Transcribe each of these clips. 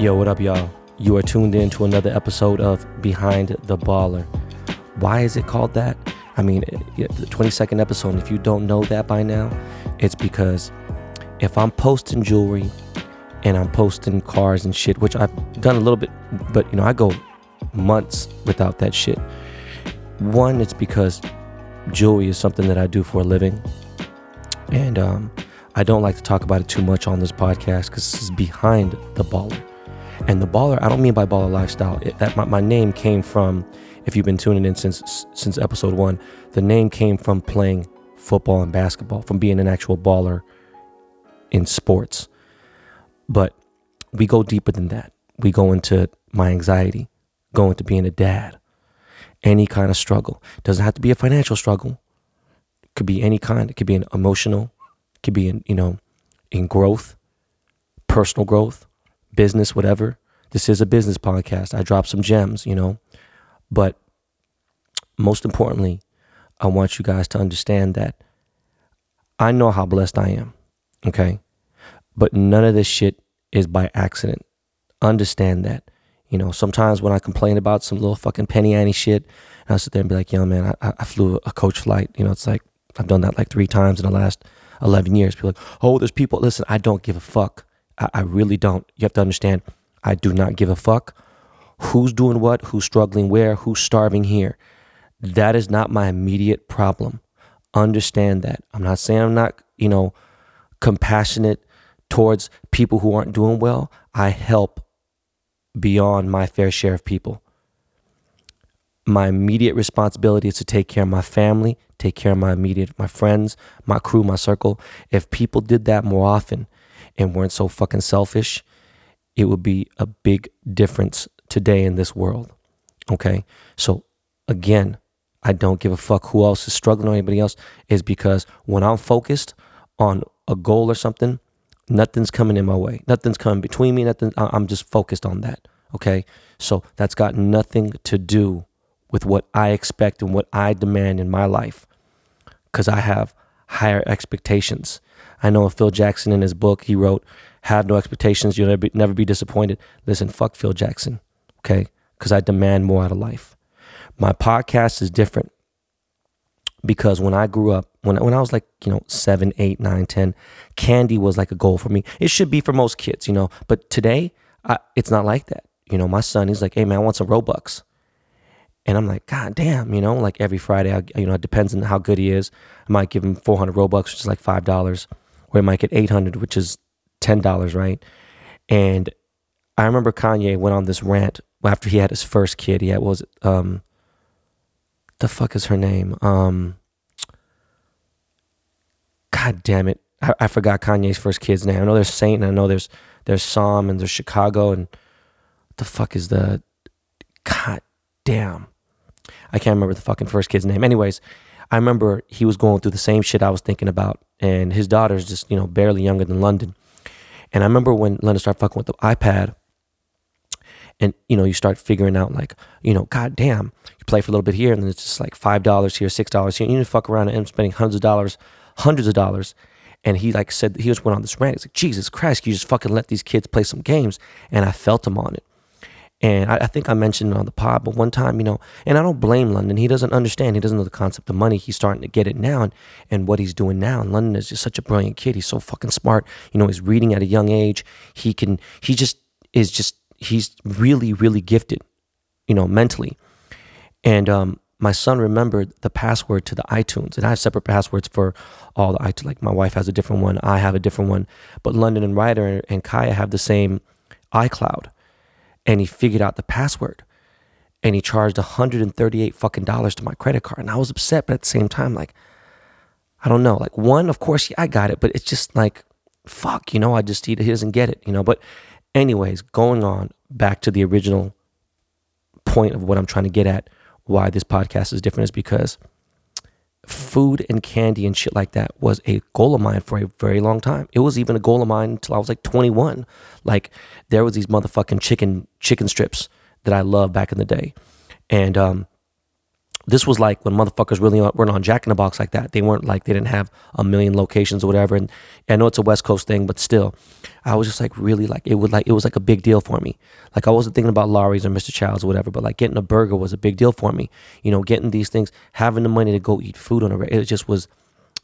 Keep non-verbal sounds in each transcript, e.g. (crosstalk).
Yo, what up, y'all? You are tuned in to another episode of Behind the Baller. Why is it called that? I mean, the 22nd episode, if you don't know that by now, it's because if I'm posting jewelry and I'm posting cars and shit, which I've done a little bit, but you know, I go months without that shit. One, it's because jewelry is something that I do for a living. And um, I don't like to talk about it too much on this podcast because this is behind the baller. And the baller, I don't mean by baller lifestyle. It, that my, my name came from, if you've been tuning in since since episode one, the name came from playing football and basketball, from being an actual baller in sports. But we go deeper than that. We go into my anxiety, go into being a dad, any kind of struggle. Doesn't have to be a financial struggle. It could be any kind. It could be an emotional, it could be in, you know, in growth, personal growth, business, whatever. This is a business podcast. I drop some gems, you know. But most importantly, I want you guys to understand that I know how blessed I am. Okay. But none of this shit is by accident. Understand that. You know, sometimes when I complain about some little fucking penny ante shit, and I sit there and be like, yo, man, I, I flew a coach flight. You know, it's like I've done that like three times in the last 11 years. People like, oh, there's people. Listen, I don't give a fuck. I, I really don't. You have to understand, I do not give a fuck who's doing what, who's struggling where, who's starving here. That is not my immediate problem. Understand that. I'm not saying I'm not, you know, compassionate towards people who aren't doing well. I help beyond my fair share of people. My immediate responsibility is to take care of my family, take care of my immediate, my friends, my crew, my circle. If people did that more often and weren't so fucking selfish, it would be a big difference today in this world. Okay. So again, I don't give a fuck who else is struggling or anybody else is because when I'm focused on a goal or something, nothing's coming in my way. Nothing's coming between me. Nothing. I'm just focused on that. Okay. So that's got nothing to do with what I expect and what I demand in my life because I have higher expectations. I know Phil Jackson in his book, he wrote, Have no expectations, you'll never be, never be disappointed. Listen, fuck Phil Jackson, okay? Because I demand more out of life. My podcast is different because when I grew up, when, when I was like, you know, seven, eight, nine, 10, candy was like a goal for me. It should be for most kids, you know, but today, I, it's not like that. You know, my son, he's like, hey man, I want some Robux. And I'm like, God damn, you know, like every Friday, I, you know, it depends on how good he is. I might give him 400 Robux, which is like $5, or I might get 800, which is $10, right? And I remember Kanye went on this rant after he had his first kid. He had, was it, um, the fuck is her name? Um, God damn it. I, I forgot Kanye's first kid's name. I know there's Saint and I know there's, there's Psalm and there's Chicago and the fuck is the, God damn. I can't remember the fucking first kid's name. Anyways, I remember he was going through the same shit I was thinking about, and his daughter's just, you know, barely younger than London. And I remember when London started fucking with the iPad, and you know, you start figuring out like, you know, god damn, you play for a little bit here, and then it's just like five dollars here, six dollars here, and you fuck around and end up spending hundreds of dollars, hundreds of dollars. And he like said he just went on this rant. He's like, Jesus Christ, you just fucking let these kids play some games. And I felt him on it. And I, I, think I mentioned it on the pod, but one time, you know, and I don't blame London. He doesn't understand. He doesn't know the concept of money. He's starting to get it now and, and what he's doing now. And London is just such a brilliant kid. He's so fucking smart. You know, he's reading at a young age. He can, he just is just, he's really, really gifted, you know, mentally. And um, my son remembered the password to the iTunes. And I have separate passwords for all the iTunes. Like my wife has a different one. I have a different one. But London and Ryder and Kaya have the same iCloud and he figured out the password. And he charged 138 fucking dollars to my credit card. And i was upset but at the same time like i don't know. Like one of course yeah, i got it but it's just like fuck you know i just he, he doesn't get it you know. But anyways going on back to the original point of what i'm trying to get at why this podcast is different is because food and candy and shit like that was a goal of mine for a very long time. It was even a goal of mine until I was like 21. Like there was these motherfucking chicken chicken strips that I loved back in the day. And um this was like when motherfuckers really weren't on Jack in the Box like that. They weren't like they didn't have a million locations or whatever. And I know it's a West Coast thing, but still, I was just like really like it would like it was like a big deal for me. Like I wasn't thinking about Lawry's or Mr. Childs or whatever, but like getting a burger was a big deal for me. You know, getting these things, having the money to go eat food on a it just was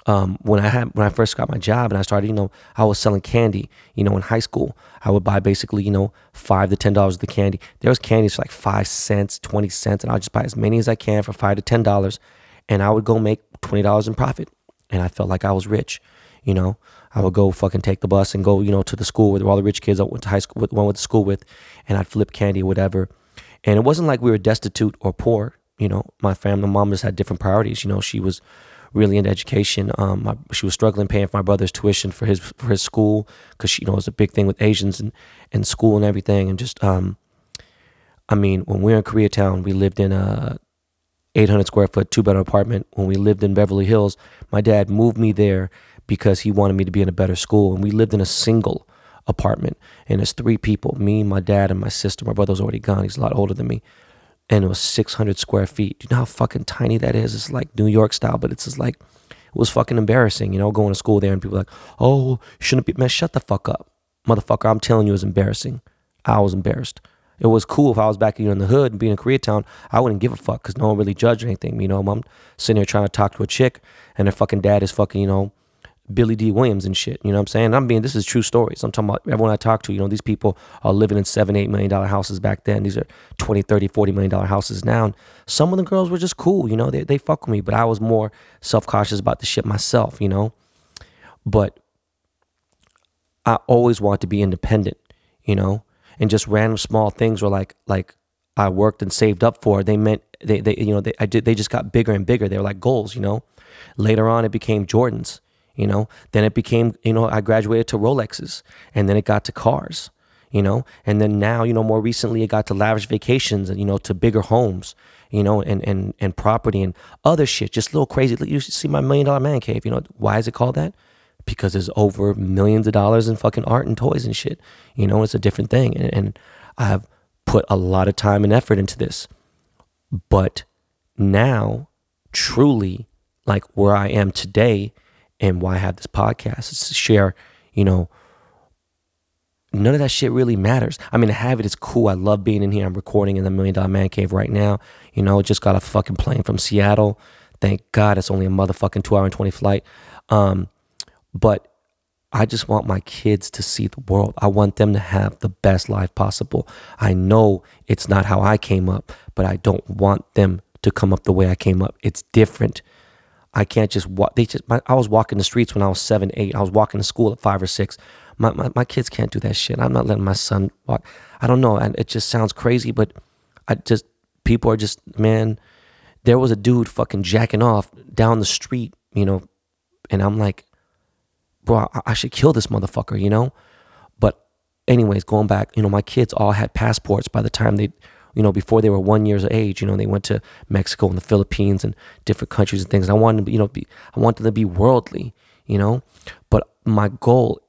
um, when I had when I first got my job and I started, you know, I was selling candy. You know, in high school, I would buy basically, you know, five to ten dollars of the candy. There was candies for like five cents, twenty cents, and I'd just buy as many as I can for five to ten dollars, and I would go make twenty dollars in profit, and I felt like I was rich. You know, I would go fucking take the bus and go, you know, to the school with all the rich kids I went to high school, went to school with, and I'd flip candy or whatever. And it wasn't like we were destitute or poor. You know, my family, mom just had different priorities. You know, she was really into education. Um, my, she was struggling paying for my brother's tuition for his for his school because you know it was a big thing with Asians and and school and everything. And just um, I mean, when we were in Koreatown, we lived in a 800 square foot two bedroom apartment. When we lived in Beverly Hills, my dad moved me there because he wanted me to be in a better school, and we lived in a single apartment. And it's three people: me, my dad, and my sister. My brother's already gone; he's a lot older than me and it was 600 square feet. Do you know how fucking tiny that is? It's like New York style, but it's just like, it was fucking embarrassing, you know, going to school there and people like, oh, shouldn't be, man, shut the fuck up. Motherfucker, I'm telling you, it was embarrassing. I was embarrassed. It was cool if I was back here in the hood and being in Koreatown, I wouldn't give a fuck because no one really judged anything. You know, I'm sitting here trying to talk to a chick and her fucking dad is fucking, you know, Billy Dee Williams and shit. You know what I'm saying? I'm being this is true stories. I'm talking about everyone I talk to, you know, these people are living in seven, eight million dollar houses back then. These are 20, 30, 40 million dollar houses now. And some of the girls were just cool, you know, they they fuck with me, but I was more self-cautious about the shit myself, you know. But I always want to be independent, you know, and just random small things were like like I worked and saved up for, they meant they they you know, they I did they just got bigger and bigger. They were like goals, you know. Later on it became Jordans you know? Then it became you know i graduated to rolexes and then it got to cars you know? And then now you know more recently it got to lavish vacations and you know to bigger homes you know and and and property and other shit just little crazy you see my million dollar man cave you know? Why is it called that? Because there's over millions of dollars in fucking art and toys and shit you know? It's a different thing and, and i've put a lot of time and effort into this. But now truly like where i am today and why I have this podcast is to share, you know, none of that shit really matters. I mean, to have it is cool. I love being in here. I'm recording in the Million Dollar Man Cave right now. You know, just got a fucking plane from Seattle. Thank God it's only a motherfucking two hour and 20 flight. Um, but I just want my kids to see the world. I want them to have the best life possible. I know it's not how I came up, but I don't want them to come up the way I came up. It's different. I can't just walk. They just. My, I was walking the streets when I was seven, eight. I was walking to school at five or six. My, my my kids can't do that shit. I'm not letting my son walk. I don't know, and it just sounds crazy, but I just people are just man. There was a dude fucking jacking off down the street, you know, and I'm like, bro, I, I should kill this motherfucker, you know. But anyways, going back, you know, my kids all had passports by the time they you know, before they were one years of age. You know, they went to Mexico and the Philippines and different countries and things. And I wanted to, you know, be, I wanted them to be worldly, you know. But my goal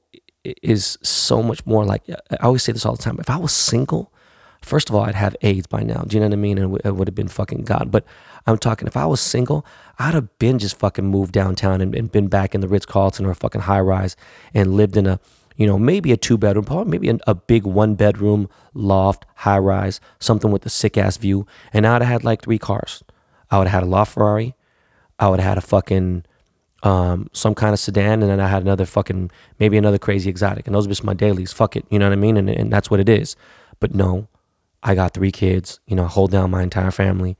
is so much more like I always say this all the time. If I was single, first of all, I'd have AIDS by now. Do you know what I mean? And it would have been fucking God. But I'm talking, if I was single, I'd have been just fucking moved downtown and, and been back in the Ritz Carlton or a fucking high rise and lived in a you know, maybe a two bedroom, probably maybe a, big one bedroom loft, high rise, something with a sick ass view. And I would have had like three cars. I would have had a LaFerrari. I would have had a fucking um, some kind of sedan, and then I had another fucking maybe another crazy exotic, and those are just my dailies. Fuck it, you know what I mean? And and that's what it is. But no, I got three kids. You know, hold down my entire family,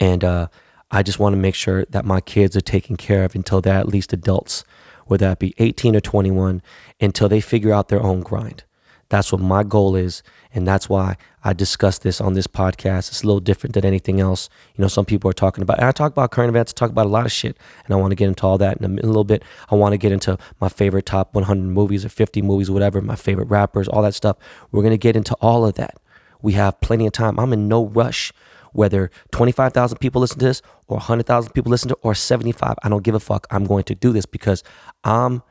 and uh, I just want to make sure that my kids are taken care of until they're at least adults whether that be 18 or 21, until they figure out their own grind. That's what my goal is. And that's why I discuss this on this podcast. It's a little different than anything else. You know, some people are talking about, and I talk about current events, I talk about a lot of shit. And I want to get into all that in a, in a little bit. I want to get into my favorite top 100 movies or 50 movies, whatever, my favorite rappers, all that stuff. We're going to get into all of that. We have plenty of time. I'm in no rush whether 25,000 people listen to this or 100,000 people listen to or 75. I don't give a fuck. I'm going to do this because I'm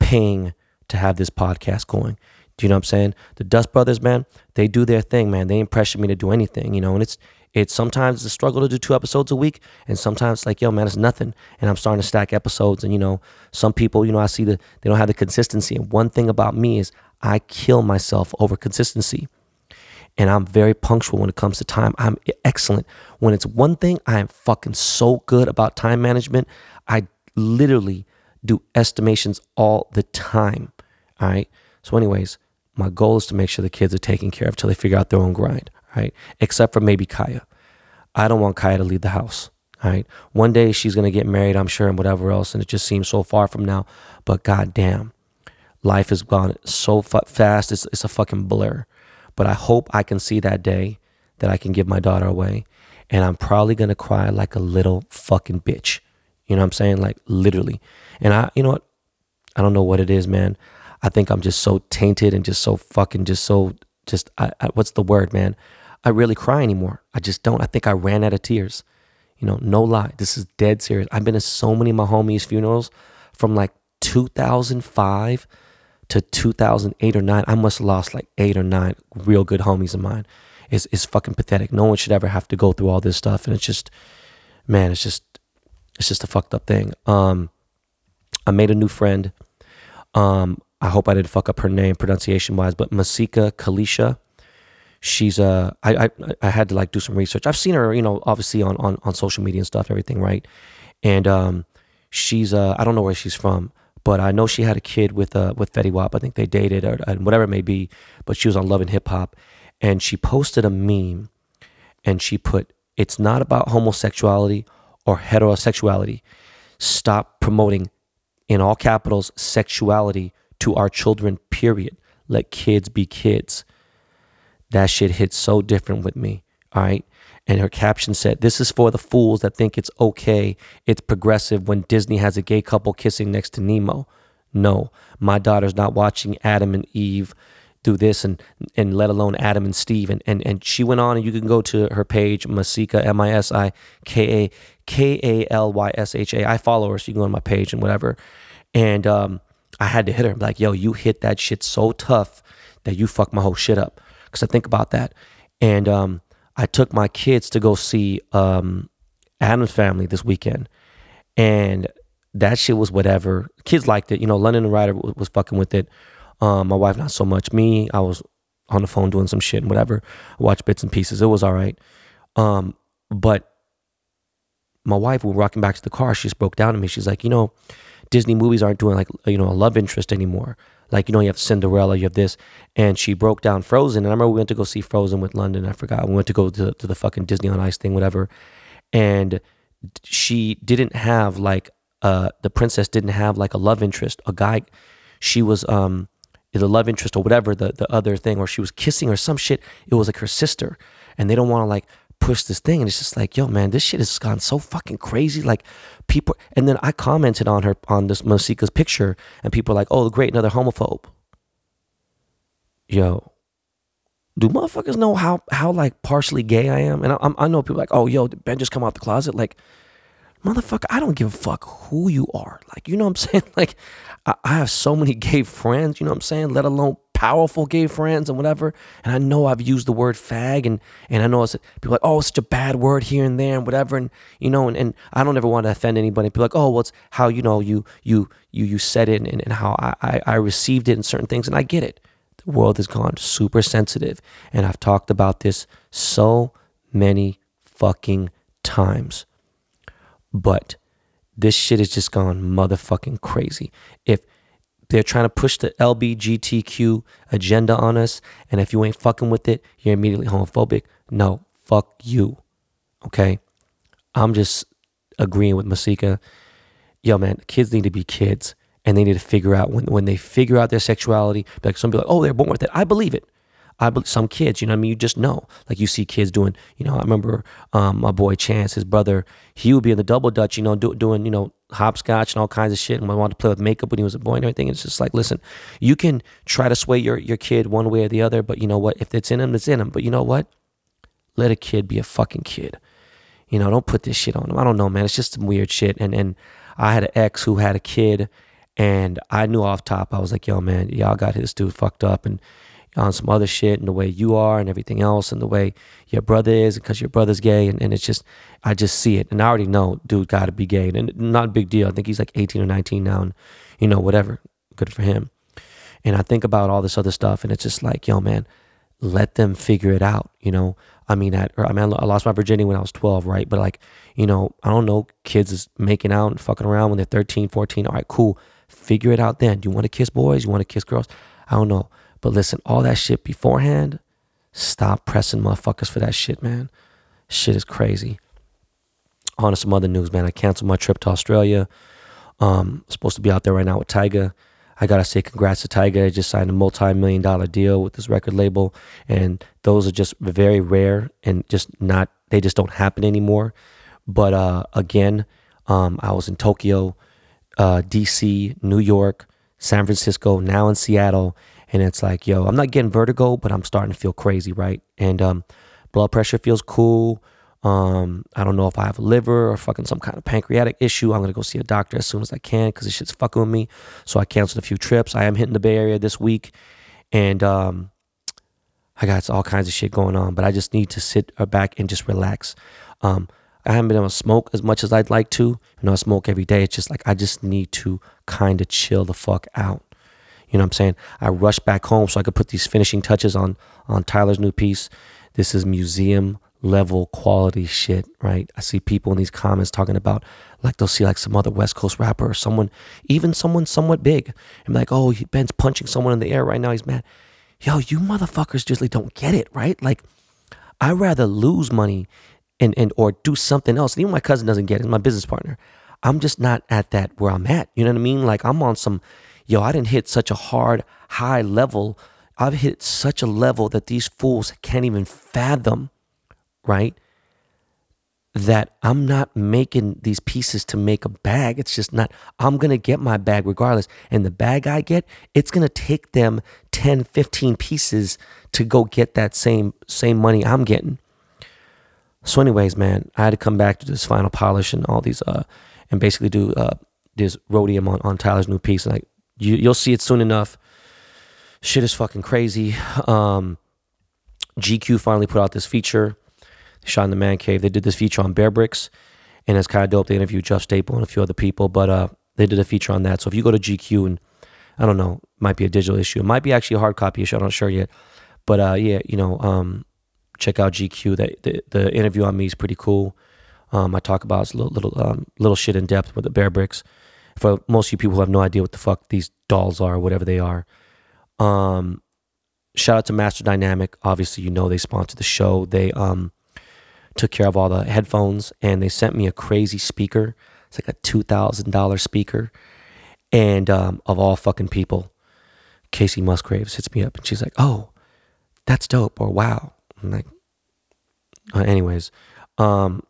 paying to have this podcast going. Do you know what I'm saying? The Dust Brothers, man, they do their thing, man. They ain't pressure me to do anything, you know, and it's it's sometimes a struggle to do two episodes a week, and sometimes like, yo, man, it's nothing. And I'm starting to stack episodes. And you know, some people, you know, I see that they don't have the consistency. And one thing about me is I kill myself over consistency. And I'm very punctual when it comes to time. I'm excellent. When it's one thing, I am fucking so good about time management. I literally do estimations all the time. All right. So, anyways, my goal is to make sure the kids are taken care of till they figure out their own grind. All right. Except for maybe Kaya. I don't want Kaya to leave the house. All right. One day she's going to get married, I'm sure, and whatever else. And it just seems so far from now. But goddamn, life has gone so fast. It's, it's a fucking blur. But I hope I can see that day that I can give my daughter away. And I'm probably to cry like a little fucking bitch. You know what I'm saying? Like literally. And I, you know what? I don't know what it is, man. I think I'm just so tainted and just so fucking, just so, just, I, I, what's the word, man? I really cry anymore. I just don't. I think I ran out of tears. You know, no lie. This is dead serious. I've been to so many of my homies' funerals from like 2005 to 2008 or 9. I must have lost like eight or nine real good homies of mine. It's, it's fucking pathetic. No one should ever have to go through all this stuff. And it's just, man, it's just, it's just a fucked up thing. Um, I made a new friend. Um, I hope I didn't fuck up her name pronunciation wise, but Masika Kalysha. She's uh, I, I I had to like do some research. I've seen her, you know, obviously on on, on social media and stuff, everything, right? And um, she's uh, I don't know where she's from, but I know she had a kid with uh with Fetty Wap. I think they dated or and whatever it may be. But she was on Love and Hip Hop, and she posted a meme, and she put, "It's not about homosexuality or heterosexuality. Stop promoting, in all capitals, sexuality to our children, period. Let kids be kids. That shit hit so different with me. All right. And her caption said, This is for the fools that think it's okay, it's progressive when Disney has a gay couple kissing next to Nemo. No, my daughter's not watching Adam and Eve do this and and let alone Adam and Steve. And and, and she went on and you can go to her page, Masika, M I S I K A K A L Y S H A. I follow her, so you can go on my page and whatever. And um, I had to hit her. like, yo, you hit that shit so tough that you fucked my whole shit up. Cause I think about that. And um, I took my kids to go see um, Addams Family this weekend. And that shit was whatever. Kids liked it. You know, London and Ryder was, was fucking with it. Um, my wife, not so much. Me, I was on the phone doing some shit and whatever. I watched bits and pieces. It was all right. Um, but my wife, when we rocking back to the car, she just broke down to me. She's like, you know, Disney movies aren't doing like, you know, a love interest anymore. Like, you know, you have Cinderella, you have this. And she broke down Frozen. And I remember we went to go see Frozen with London. I forgot. We went to go to, to the fucking Disney on Ice thing, whatever. And she didn't have like, uh, the princess didn't have like a love interest. A guy, she was, um, the love interest or whatever the, the other thing, or she was kissing or some shit. It was like her sister. And they don't want to like push this thing. And it's just like, yo, man, this shit has gone so fucking crazy. Like people, and then I commented on her, on this Masika's picture, and people are like, oh, great, another homophobe. Yo, do motherfuckers know how, how like partially gay I am? And I, I know people like, oh, yo, Ben just come out the closet? Like, motherfucker, I don't give a fuck who you are. Like, you know what I'm (laughs) saying? Like, I, I have so many gay friends, you know what I'm saying? Let alone powerful gay friends and whatever. And I know I've used the word fag and and I know it's people like, oh, it's such a bad word here and there and whatever. And you know, and, and I don't ever want to offend anybody. People like, oh, well, how you know you you you you said it and, and how I, I, I received it and certain things, and I get it. The world has gone super sensitive. And I've talked about this so many fucking times. But this shit has just gone motherfucking crazy. If they're trying to push the LBGTQ agenda on us, and if you ain't fucking with it, you're immediately homophobic. No, fuck you. Okay? I'm just agreeing with Masika. Yo, man, kids need to be kids and they need to figure out when, when they figure out their sexuality, like some people like, oh, they're born with it. I believe it. I believe some kids, you know, I mean, you just know. Like you see kids doing, you know. I remember um, my boy Chance, his brother, he would be in the double dutch, you know, do, doing, you know, hopscotch and all kinds of shit. And wanted to play with makeup when he was a boy and everything. It's just like, listen, you can try to sway your your kid one way or the other, but you know what? If it's in him, it's in him. But you know what? Let a kid be a fucking kid. You know, don't put this shit on him. I don't know, man. It's just some weird shit. And and I had an ex who had a kid, and I knew off top. I was like, yo, man, y'all got his dude fucked up, and on some other shit and the way you are and everything else and the way your brother is because your brother's gay and, and it's just I just see it and I already know dude gotta be gay and not a big deal. I think he's like 18 or 19 now and you know whatever. Good for him. And I think about all this other stuff and it's just like, yo man, let them figure it out, you know. I mean, at, I mean, I lost my virginity when I was 12, right? But like, you know, I don't know, kids is making out and fucking around when they're 13, 14. All right, cool. Figure it out then. Do you want to kiss boys? You want to kiss girls? I don't know. But listen, all that shit beforehand, stop pressing motherfuckers for that shit, man. Shit is crazy. On to some other news, man. I canceled my trip to Australia. Um, supposed to be out there right now with Tyga. I gotta say congrats to Tyga. I just signed a multi-million dollar deal with this record label, and those are just very rare and just not. They just don't happen anymore. But uh, again, um, I was in Tokyo, uh, DC, New York, San Francisco, now in Seattle, and it's like, yo, I'm not getting vertigo, but I'm starting to feel crazy, right? And um, blood pressure feels cool. Um, I don't know if I have a liver or fucking some kind of pancreatic issue. I'm gonna go see a doctor as soon as I can because this shit's fucking with me. So I canceled a few trips. I am hitting the Bay Area this week, and um, I got all kinds of shit going on. But I just need to sit back and just relax. Um, I haven't been able to smoke as much as I'd like to. You know, I smoke every day. It's just like I just need to kind of chill the fuck out. You know what I'm saying? I rushed back home so I could put these finishing touches on on Tyler's new piece. This is museum level quality shit, right? I see people in these comments talking about like they'll see like some other West Coast rapper or someone, even someone somewhat big, and like, oh, Ben's punching someone in the air right now. He's mad. Yo, you motherfuckers just like don't get it, right? Like, I'd rather lose money and and or do something else. And even my cousin doesn't get it. He's my business partner. I'm just not at that where I'm at. You know what I mean? Like I'm on some, yo, I didn't hit such a hard, high level. I've hit such a level that these fools can't even fathom right? That I'm not making these pieces to make a bag. It's just not, I'm going to get my bag regardless. And the bag I get, it's going to take them 10, 15 pieces to go get that same same money I'm getting. So, anyways, man, I had to come back to this final polish and all these, uh, and basically do uh, this rhodium on, on Tyler's new piece. And like, you, you'll see it soon enough. Shit is fucking crazy. Um, GQ finally put out this feature They shot in the man cave. They did this feature on Bearbricks, and it's kind of dope. They interviewed Jeff Staple and a few other people, but uh, they did a feature on that. So if you go to GQ and I don't know, might be a digital issue, it might be actually a hard copy issue. I'm not sure yet, but uh, yeah, you know, um, check out GQ. That the, the, interview on me is pretty cool. Um, I talk about little little um, little shit in depth with the Bearbricks. For most of you people have no idea what the fuck these dolls are, whatever they are. Um, shout out to Master Dynamic. Obviously, you know they sponsor the show. They um took care of all the headphones and they sent me a crazy speaker. It's like a $2,000 speaker. And um, of all fucking people, Kacey Musgraves hits me up and she's like, oh, that's dope or wow. I'm like, uh, anyways, um,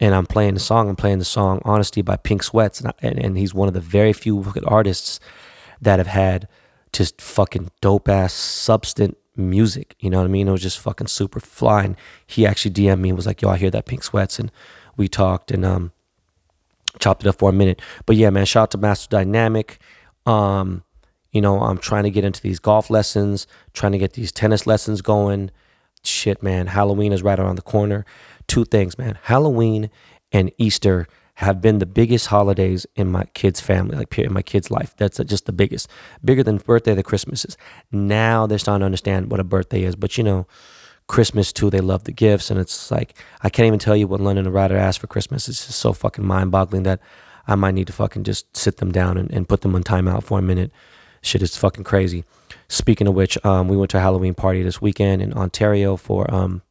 and I'm playing the song. I'm playing the song "Honesty" by Pink Sweats, and, I, and, and he's one of the very few artists that have had just fucking dope ass, substance music. You know what I mean? It was just fucking super flying. He actually DM'd me and was like, yo, I hear that Pink Sweats. And we talked and um, chopped it up for a minute. But yeah, man, shout out to Master Dynamic. Um, you know, I'm trying to get into these golf lessons, trying to get these tennis lessons going. Shit, man, Halloween is right around the corner. Two things, man. Halloween and Easter have been the biggest holidays in my kids' family, like in my kids' life. That's just the biggest, bigger than birthday, the Christmases. Now they're starting to understand what a birthday is, but you know, Christmas too, they love the gifts, and it's like I can't even tell you what London and Ryder asked for Christmas. It's just so fucking mind-boggling that I might need to fucking just sit them down and, and put them on timeout for a minute. Shit is fucking crazy. Speaking of which, um, we went to a Halloween party this weekend in Ontario for um,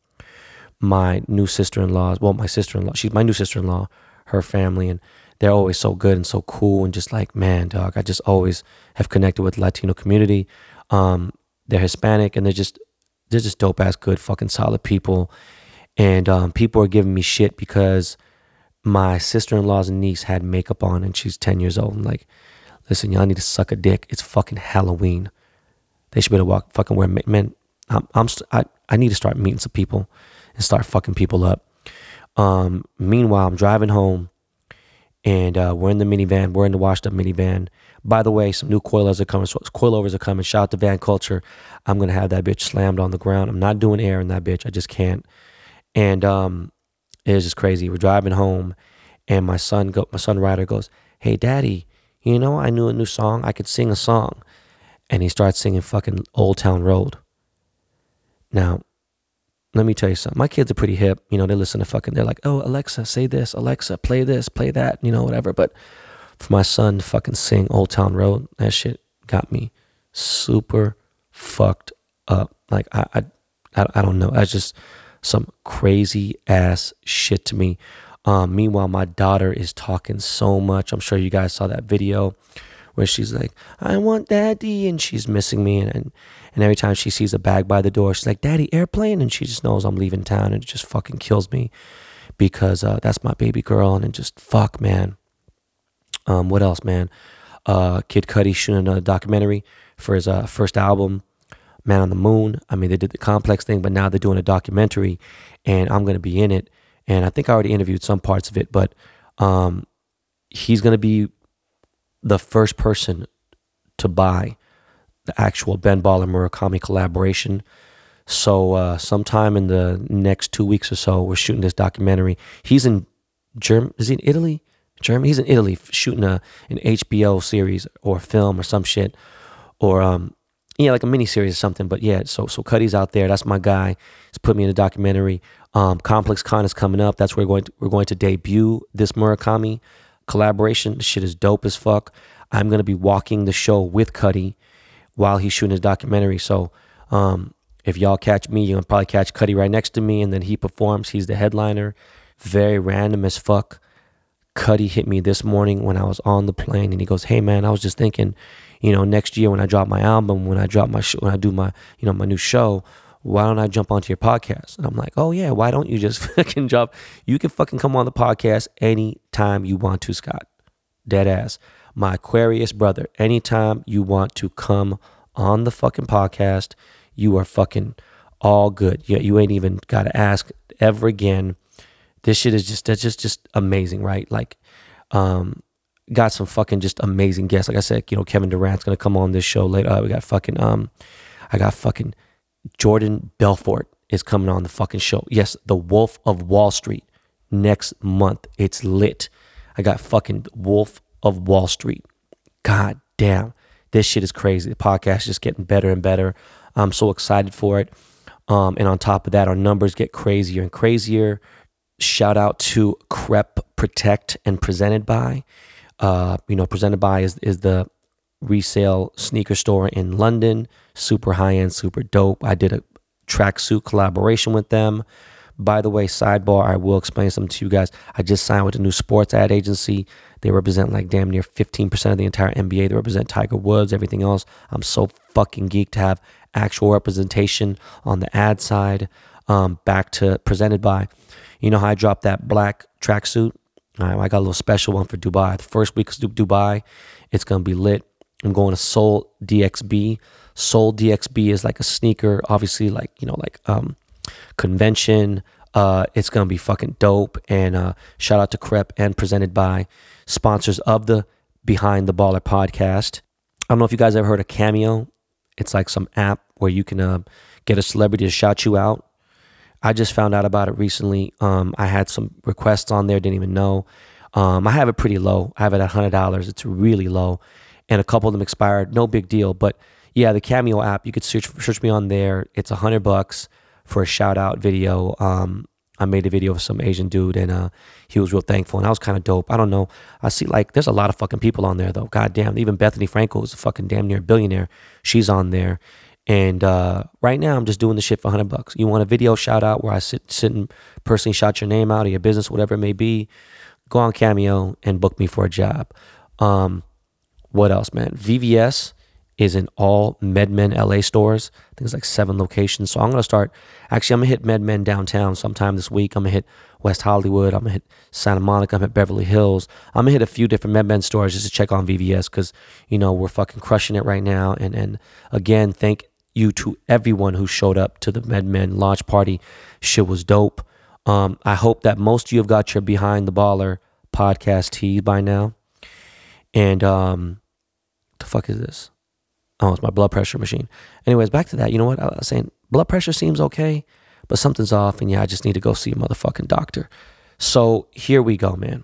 my new sister-in-law. Well, my sister-in-law. She's my new sister-in-law her family, and they're always so good and so cool and just like man, dog. I just always have connected with Latino community. Um, they're Hispanic and they're just they're just dope ass good fucking solid people, and um, people are giving me shit because my sister in law's niece had makeup on and she's ten years old. And like, listen, y'all need to suck a dick. It's fucking Halloween. They should better walk fucking wear men. I'm, I'm I, I need to start meeting some people and start fucking people up. Um, meanwhile, I'm driving home and uh, we're in the minivan. We're in the washed up minivan. By the way, some new coilovers are coming. Coilovers are coming. Shout out to Van Culture. I'm gonna have that bitch slammed on the ground. I'm not doing air in that bitch. I just can't. And um, just crazy. We're driving home, and my son go, my son Ryder goes, "Hey, Daddy, you know I knew a new song. I could sing a song," and he starts singing fucking Old Town Road. Now, let me tell you something. My kids are pretty hip. You know, they listen to fucking, they're like, oh, Alexa, say this. Alexa, play this, play that, you know, whatever. But for my son to fucking sing Old Town Road, that shit got me super fucked up. Like, I, I, I, I don't know. That's just some crazy ass shit to me. Um, meanwhile, my daughter is talking so much. I'm sure you guys saw that video where she's like, I want daddy, and she's missing me. And, and, and every time she sees a bag by the door, she's like, Daddy, airplane. And she just knows I'm leaving town. And it just fucking kills me because uh, that's my baby girl. And it just, fuck, man. Um, what else, man? Uh, Kid Cudi shooting a documentary for his uh, first album, Man on the Moon. I mean, they did the complex thing, but now they're doing a documentary, and I'm going to be in it. And I think I already interviewed some parts of it, but um, he's going to be the first person to buy the actual Ben Baller Murakami collaboration. So uh, sometime in the next two weeks or so, we're shooting this documentary. He's in Germany. Is he in Italy? Germany. He's in Italy shooting a an HBO series or film or some shit, or um, yeah, like a mini series or something. But yeah, so so Cudi's out there. That's my guy. He's put me in a documentary. Um, Complex Con is coming up. That's where we're going to, we're going to debut this Murakami collaboration. The shit is dope as fuck. I'm gonna be walking the show with Cudi while he's shooting his documentary. So um, if y'all catch me, you're gonna probably catch Cudi right next to me, and then he performs. He's the headliner. Very random as fuck. Cudi hit me this morning when I was on the plane, and he goes, "Hey man, I was just thinking, you know, next year when I drop my album, when I drop my when I do my you know my new show." Why don't I jump onto your podcast? And I'm like, oh yeah, why don't you just (laughs) fucking jump? You can fucking come on the podcast anytime you want to, Scott. Dead ass. My Aquarius brother, anytime you want to come on the fucking podcast, you are fucking all good. You, you ain't even got to ask ever again. This shit is just, that's just, just amazing, right? Like, um, got some fucking just amazing guests. Like I said, you know, Kevin Durant's gonna come on this show later. Uh, we got fucking um, I got fucking Jordan Belfort is coming on the fucking show. Yes, the Wolf of Wall Street next month. It's lit. I got fucking Wolf of Wall Street. God damn, this shit is crazy. The podcast is just getting better and better. I'm so excited for it. Um, and on top of that, our numbers get crazier and crazier. Shout out to Crep Protect and presented by. Uh, you know, presented by is, is the resale sneaker store in London. Super high end, super dope. I did a tracksuit collaboration with them. By the way, sidebar, I will explain something to you guys. I just signed with a new sports ad agency. They represent like damn near 15% of the entire NBA. They represent Tiger Woods, everything else. I'm so fucking geeked to have actual representation on the ad side. Um, back to presented by, you know how I dropped that black tracksuit? I got a little special one for Dubai. The first week of Dubai, it's gonna be lit. I'm going to Sole DXB. Sole DXB is like a sneaker, obviously, like you know, like um, convention. Uh, it's gonna be fucking dope. And uh, shout out to Crep and presented by sponsors of the Behind the Baller podcast. I don't know if you guys ever heard of Cameo. It's like some app where you can uh, get a celebrity to shout you out. I just found out about it recently. Um, I had some requests on there, didn't even know. Um, I have it pretty low. I have it at hundred dollars. It's really low, and a couple of them expired. No big deal, but yeah, the Cameo app. You could search search me on there. It's a hundred bucks for a shout out video. Um, I made a video of some Asian dude and uh, he was real thankful and I was kind of dope. I don't know. I see like there's a lot of fucking people on there though. God damn. Even Bethenny Frankel is a fucking damn near billionaire. She's on there. And uh, right now I'm just doing the shit for 100 bucks. You want a video shout out where I sit, sit and personally shout your name out or your business, whatever it may be, go on Cameo and book me for a job. Um, what else, man? VVS is in all MedMen LA stores. I think it's like seven locations. So I'm gonna start. Actually, I'm gonna hit MedMen downtown sometime this week. I'm gonna hit West Hollywood. I'm gonna hit Santa Monica. I'm gonna hit Beverly Hills. I'm gonna hit a few different MedMen stores just to check on VVS because you know we're fucking crushing it right now. And and again, thank you to everyone who showed up to the MedMen launch party. Shit was dope. Um, I hope that most of you have got your Behind the Baller podcast tees by now. And um, the fuck is this? Oh, it's my blood pressure machine. Anyways, back to that. You know what? I was saying blood pressure seems okay, but something's off, and yeah, I just need to go see a motherfucking doctor. So here we go, man.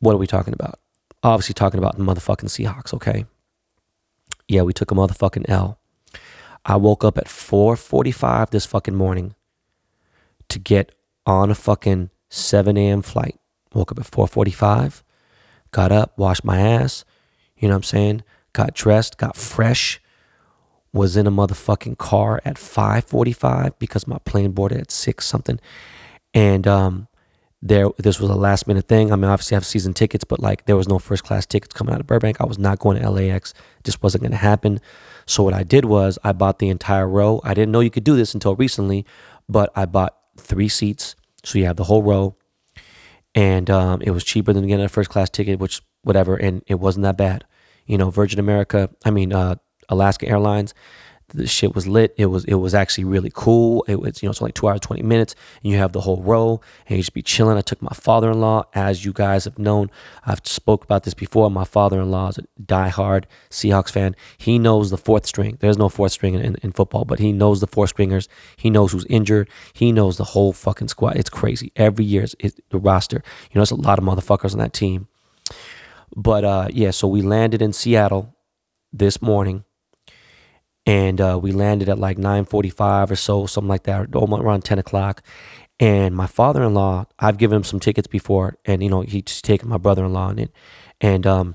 What are we talking about? Obviously, talking about the motherfucking Seahawks, okay? Yeah, we took a motherfucking L. I woke up at 4:45 this fucking morning to get on a fucking 7 a.m. flight. Woke up at 4:45, got up, washed my ass, you know what I'm saying? Got dressed, got fresh, was in a motherfucking car at 5:45 because my plane boarded at 6 something. And um there this was a last minute thing. I mean, obviously I have season tickets, but like there was no first class tickets coming out of Burbank. I was not going to LAX. Just wasn't going to happen. So what I did was I bought the entire row. I didn't know you could do this until recently, but I bought three seats. So you have the whole row. And um, it was cheaper than getting a first class ticket, which whatever, and it wasn't that bad. You know, Virgin America, I mean uh, Alaska Airlines, the shit was lit. It was it was actually really cool. It was you know it's only two hours twenty minutes, and you have the whole row, and you just be chilling. I took my father in law, as you guys have known. I've spoke about this before. My father in law is a diehard Seahawks fan. He knows the fourth string. There's no fourth string in, in, football, but he knows the four stringers. He knows who's injured. He knows the whole fucking squad. It's crazy. Every year, it's, the roster. You know, there's a lot of motherfuckers on that team. But uh, yeah, so we landed in Seattle this morning and uh, we landed at like 9.45 or so something like that around 10 o'clock. And my father-in-law i've given him some tickets before and you know he's taken my brother-in-law and and um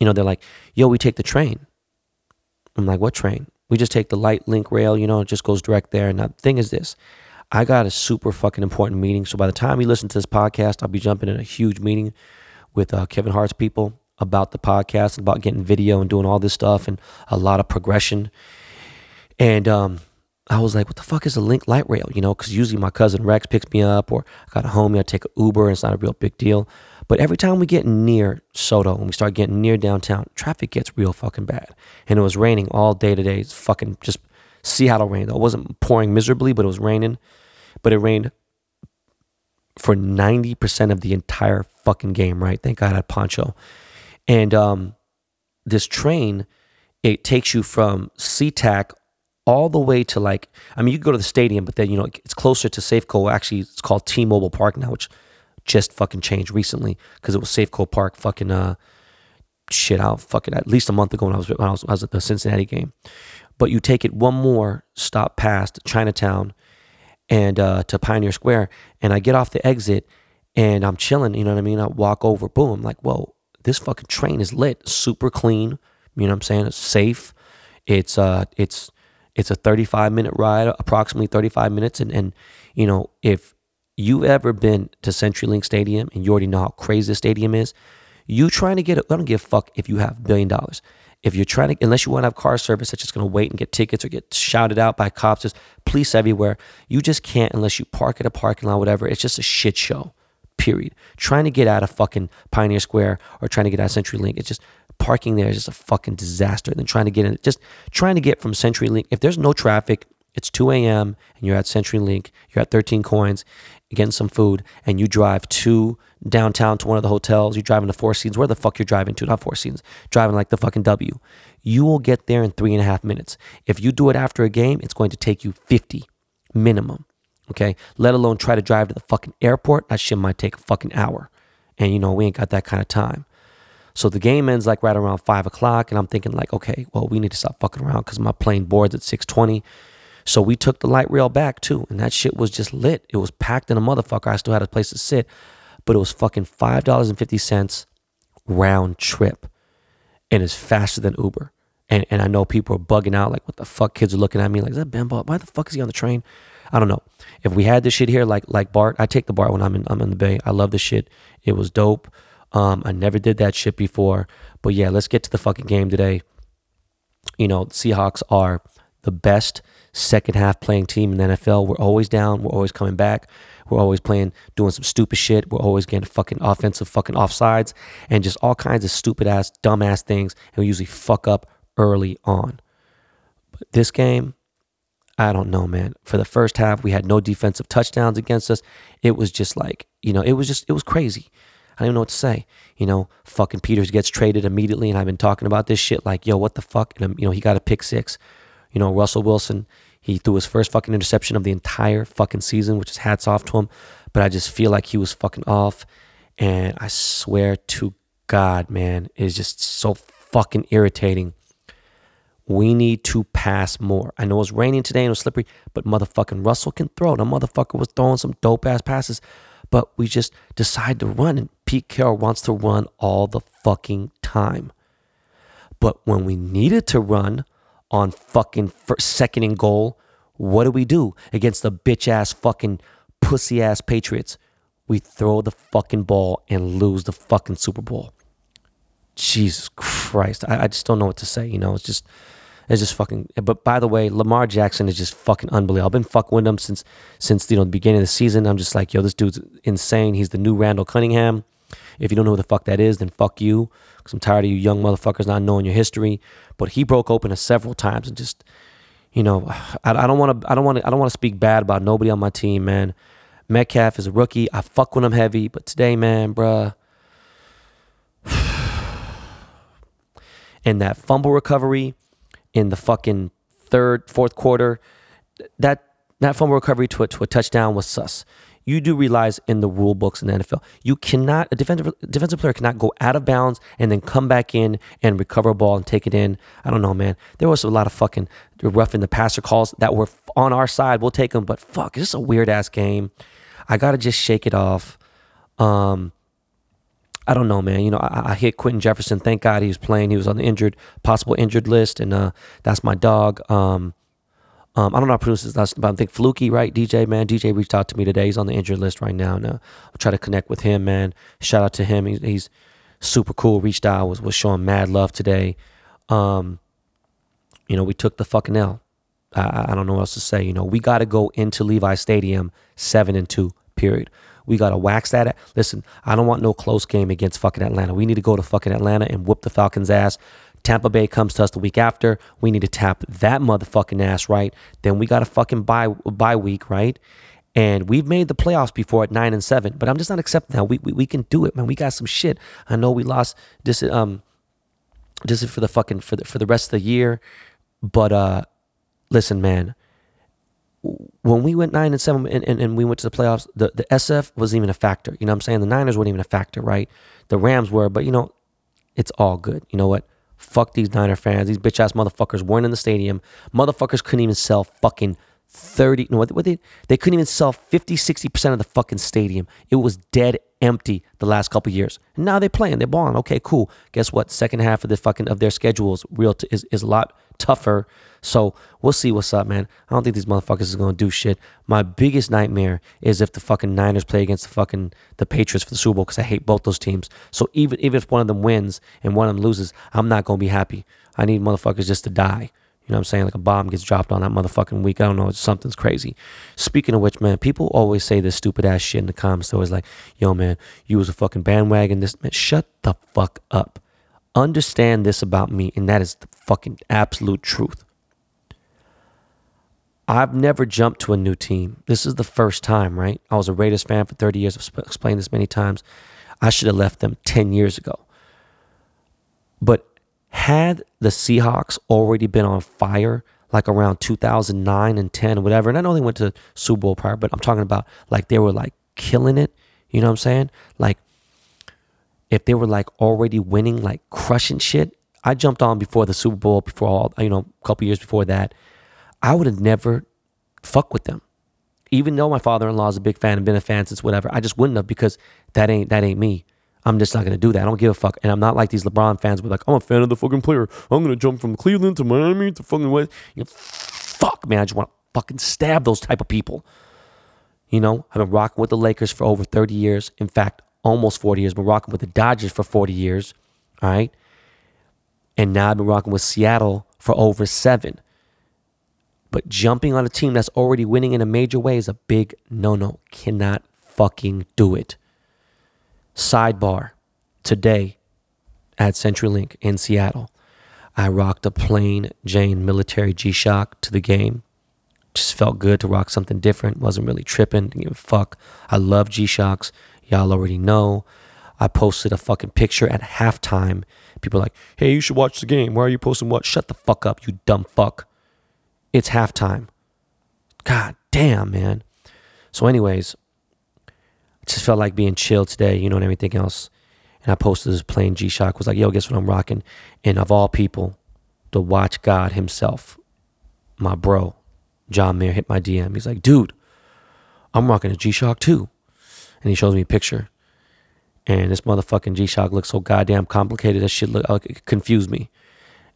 you know they're like yo we take the train. I'm like what train? We just take the light link rail you know it just goes direct there. And the thing is this i got a super fucking important meeting. So by the time you listen to this podcast i'll be jumping in a huge meeting with uh, kevin hart's people about the podcast, and about getting video and doing all this stuff and a lot of progression. And um, I was like, what the fuck is a link light rail? You know, because usually my cousin Rex picks me up or I got a homie, I take an Uber and it's not a real big deal. But every time we get near SoDo when we start getting near downtown, traffic gets real fucking bad. And it was raining all day today. It's fucking just Seattle rain. Though. It wasn't pouring miserably, but it was raining. But it rained for 90% of the entire fucking game, right? Thank God I had poncho. And um, this train, it takes you from SeaTac all the way to like, I mean, you go to the stadium, but then, you know, it's closer to Safeco. Actually, it's called T Mobile Park now, which just fucking changed recently because it was Safeco Park fucking, uh, shit out fucking at least a month ago when I was, when I was, I was at the Cincinnati game. But you take it one more stop past Chinatown and uh, to Pioneer Square, and I get off the exit and I'm chilling, you know what I mean? I walk over, boom, I'm like, whoa, this fucking train is lit, super clean. You know what I'm saying? It's safe. It's uh, it's it's a 35 minute ride, approximately 35 minutes. And and you know, if you've ever been to CenturyLink Stadium and you already know how crazy the stadium is, you trying to get it. I don't give a fuck if you have a billion dollars. If you're trying to, unless you want to have car service that's just going to wait and get tickets or get shouted out by cops, there's police everywhere. You just can't unless you park at a parking lot, whatever. It's just a shit show period. Trying to get out of fucking Pioneer Square or trying to get out of CenturyLink, it's just parking there is just a fucking disaster. And then trying to get in, just trying to get from CenturyLink, if there's no traffic, it's 2 a.m. and you're at CenturyLink, you're at 13 coins, getting some food, and you drive to downtown to one of the hotels, you're driving to Four Seasons, where the fuck you're driving to, not Four Seasons, driving like the fucking W. You will get there in three and a half minutes. If you do it after a game, it's going to take you 50 minimum okay? Let alone try to drive to the fucking airport. That shit might take a fucking hour. And you know, we ain't got that kind of time. So the game ends like right around five o'clock, and I'm thinking like, okay, well, we need to stop fucking around because my plane boards at six twenty. So we took the light rail back too, and that shit was just lit. It was packed in a motherfucker. I still had a place to sit, but it was fucking five dollars and fifty cents round trip, and it's faster than Uber. And and I know people are bugging out like, what the fuck? Kids are looking at me like, is that Bimbo? Why the fuck is he on the train? I don't know. If we had this shit here, like like BART, I take the BART when I'm in I'm in the Bay. I love this shit. It was dope. Um, I never did that shit before. But yeah, let's get to the fucking game today. You know, Seahawks are the best second half playing team in the NFL. We're always down. We're always coming back. We're always playing, doing some stupid shit. We're always getting fucking offensive fucking offsides and just all kinds of stupid ass, dumb ass things. And we usually fuck up early on. But this game, I don't know, man. For the first half, we had no defensive touchdowns against us. It was just like, you know, it was just, it was crazy. I don't even know what to say. You know, fucking Peters gets traded immediately, and I've been talking about this shit like, yo, what the fuck? And, um, you know, he got a pick six. You know, Russell Wilson, he threw his first fucking interception of the entire fucking season, which is hats off to him. But I just feel like he was fucking off. And I swear to God, man, it is just so fucking irritating we need to pass more. I know it was raining today and it was slippery, but motherfucking Russell can throw. The motherfucker was throwing some dope ass passes, but we just decide to run, and Pete Carroll wants to run all the fucking time. But when we needed to run on fucking first, second and goal, what do we do against the bitch ass fucking pussy ass Patriots? We throw the fucking ball and lose the fucking Super Bowl. Jesus Christ. I, I just don't know what to say. You know, it's just It's just fucking. But by the way, Lamar Jackson is just fucking unbelievable. I've been fucking with him since since you know the beginning of the season. I'm just like, yo, this dude's insane. He's the new Randall Cunningham. If you don't know who the fuck that is, then fuck you. Cause I'm tired of you young motherfuckers not knowing your history. But he broke open us several times and just, you know, (sighs) I, I don't want to. I don't want to. I don't want to speak bad about nobody on my team, man. Metcalf is a rookie. I fuck when I'm heavy, but today, man, bruh. (sighs) and that fumble recovery in the fucking third, fourth quarter, that that fumble recovery to a, to a touchdown was sus. You do realize in the rule books in the NFL, you cannot a defensive defensive player cannot go out of bounds and then come back in and recover a ball and take it in. I don't know, man. There was a lot of fucking roughing the passer calls that were on our side. We'll take them, but fuck, this is a weird ass game. I gotta just shake it off. Um, I don't know, man. You know, I, I, hit Quinton Jefferson. Thank God he was playing. He was on the injured, possible injured list, and uh, that's my dog. Um, um, I don't know how to this, but I think Fluky, right? DJ, man. DJ reached out to me today. He's on the injured list right now, and uh, I'll try to connect with him, man. Shout out to him. He's, he's super cool. Reached out, was was showing mad love today. Um, you know, we took the fucking L. I, I don't know what else to say. You know, we got to go into Levi Stadium seven and two. Period. We got to wax that. Listen, I don't want no close game against fucking Atlanta. We need to go to fucking Atlanta and whoop the Falcons' ass. Tampa Bay comes to us the week after. We need to tap that motherfucking ass, right? Then we got a fucking bye, bye week, right? And we've made the playoffs before at nine and seven, but I'm just not accepting that. We, we, we can do it, man. We got some shit. I know we lost this um this is for the fucking for the for the rest of the year. But uh listen, man, when we went nine and seven and, and, and, we went to the playoffs, the, the SF wasn't even a factor. You know what I'm saying? The Niners weren't even a factor, right? The Rams were, but you know, it's all good. You know what? Fuck these Niner fans. These bitch ass motherfuckers weren't in the stadium. Motherfuckers couldn't even sell fucking 30. No, what, what they, they couldn't even sell 50, 60% of the fucking stadium. It was dead empty the last couple years. And now they're playing. They're balling. Okay, cool. Guess what? Second half of the fucking of their schedules real t- is, is a lot tougher so we'll see what's up, man. I don't think these motherfuckers is gonna do shit. My biggest nightmare is if the fucking Niners play against the fucking the Patriots for the Super Bowl because I hate both those teams. So even even if one of them wins and one of them loses, I'm not gonna be happy. I need motherfuckers just to die. You know what I'm saying? Like a bomb gets dropped on that motherfucking week. I don't know. Something's crazy. Speaking of which, man, people always say this stupid ass shit in the comments. They're always like, yo, man, you was a fucking bandwagon. This, man, shut the fuck up. Understand this about me, and that is the fucking absolute truth. I've never jumped to a new team. This is the first time, right? I was a Raiders fan for 30 years. I've explained this many times. I should have left them 10 years ago. But had the Seahawks already been on fire, like around 2009 and 10 or whatever, and I know they went to Super Bowl prior, but I'm talking about like they were like killing it. You know what I'm saying? Like if they were like already winning, like crushing shit. I jumped on before the Super Bowl, before all, you know, a couple years before that I would have never fuck with them. Even though my father-in-law is a big fan and been a fan since whatever, I just wouldn't have because that ain't that ain't me. I'm just not gonna do that. I don't give a fuck. And I'm not like these LeBron fans. But like, I'm a fan of the fucking player. I'm gonna jump from Cleveland to Miami to fucking West. You know, fuck, man. I just want to fucking stab those type of people. You know, I've been rocking with the Lakers for over 30 years. In fact, almost 40 years. Been rocking with the Dodgers for 40 years. All right. And now I've been rocking with Seattle for over seven. But jumping on a team that's already winning in a major way is a big no no. Cannot fucking do it. Sidebar today at CenturyLink in Seattle, I rocked a plain Jane military G Shock to the game. just felt good to rock something different. Wasn't really tripping. Didn't give a fuck. I love G Shocks. Y'all already know. I posted a fucking picture at halftime. People like, hey, you should watch the game. Why are you posting what? Shut the fuck up, you dumb fuck. It's halftime. God damn, man. So, anyways, I just felt like being chill today, you know, and everything else. And I posted this plain G Shock, was like, yo, guess what I'm rocking? And of all people, to watch God himself, my bro, John Mayer, hit my DM. He's like, dude, I'm rocking a G Shock too. And he shows me a picture. And this motherfucking G Shock looks so goddamn complicated. That shit look, uh, it confused me.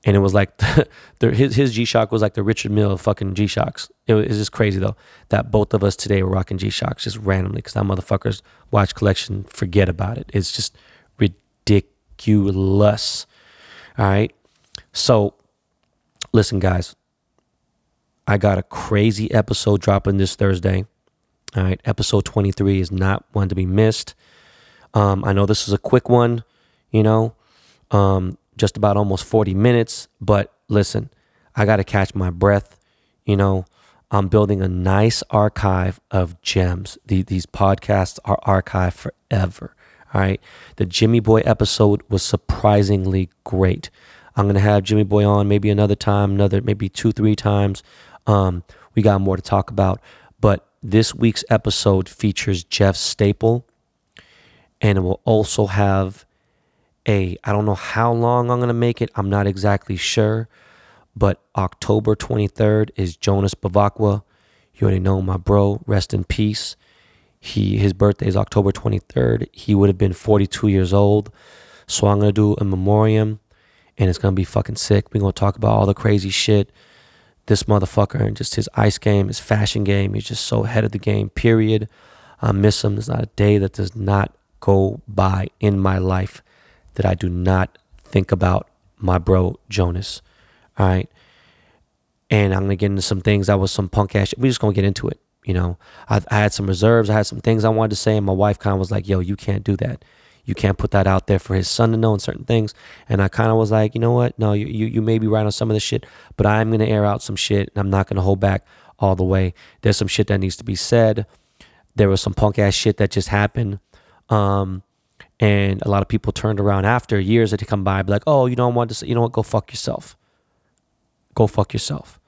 And it was like (laughs) the, the, his his G Shock was like the Richard Mille fucking G Shocks. It was just crazy though that both of us today were rocking G Shocks just randomly because that motherfuckers watch collection forget about it. It's just ridiculous. All right. So listen, guys. I got a crazy episode dropping this Thursday. All right. Episode 23 is not one to be missed. Um, I know this is a quick one, you know, um, just about almost 40 minutes, but listen, I got to catch my breath. You know, I'm building a nice archive of gems. The, these podcasts are archived forever. All right. The Jimmy Boy episode was surprisingly great. I'm going to have Jimmy Boy on maybe another time, another maybe two, three times. Um, we got more to talk about. This week's episode features Jeff Staple, and it will also have a, I don't know how long I'm going to make it. I'm not exactly sure. But October 23rd is Jonas Bevacqua. You already know my bro. Rest in peace. He his birthday is October 23rd. He would have been 42 years old. So I'm gonna do a memoriam, and it's gonna be fucking sick. We're gonna talk about all the crazy shit. This motherfucker and just his ice game, his fashion game. He's just so ahead of the game. Period. I miss him. There's not a day that does not go by in my life that I do not think about my bro Jonas. All right. And I'm gonna get into some things that was some punk ass. Shit. We're just gonna get into it. You know, I, I had some reserves. I had some things I wanted to say, and my wife kind of was like, "Yo, you can't do that. You can't put that out there for his son to know and certain things." And I kind of was like, "You know what? No, you, you you may be right on some of this shit, but I'm gonna air out some shit, and I'm not gonna hold back all the way. There's some shit that needs to be said. There was some punk ass shit that just happened." Um, and a lot of people turned around after years that he come by, be like, "Oh, you don't want to say, you know what? Go fuck yourself. Go fuck yourself."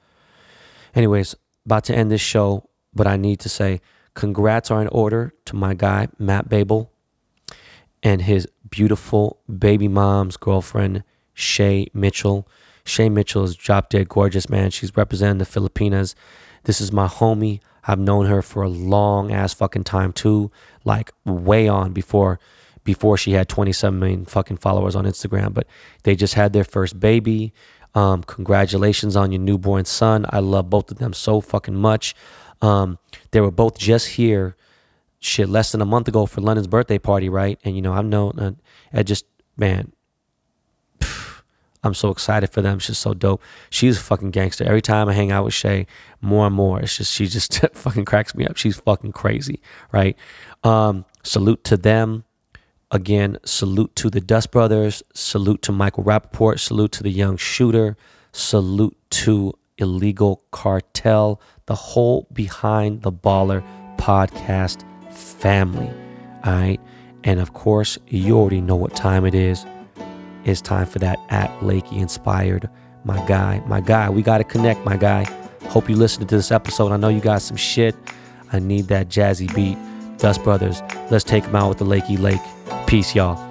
Anyways, about to end this show but I need to say congrats are in order to my guy, Matte Babel, and his beautiful baby mom's girlfriend, Shay Mitchell. Shay Mitchell is drop dead gorgeous, man. She's representing the Filipinas. This is my homie. I've known her for a long ass fucking time too, like way on before before she had 27 million fucking followers on Instagram. But they just had their first baby. Um, congratulations on your newborn son. I love both of them so fucking much. Um, they were both just here, shit, less than a month ago for London's birthday party, right? And you know, I'm known, uh, I just man, I'm so excited for them. She's so dope. She's a fucking gangster. Every time I hang out with Shay, more and more, it's just she just (laughs) fucking cracks me up. She's fucking crazy, right? Um, salute to them. Again, salute to the Dust Brothers. Salute to Michael Rapaport. Salute to the young shooter. Salute to Illegal Cartel the whole Behind the Baller podcast family. All right. And of course, you already know what time it is. It's time for that at Lakey inspired. My guy, my guy, we got to connect, my guy. Hope you listened to this episode. I know you got some shit. I need that jazzy beat. Dust Brothers, let's take them out with the Lakey Lake. Peace, y'all.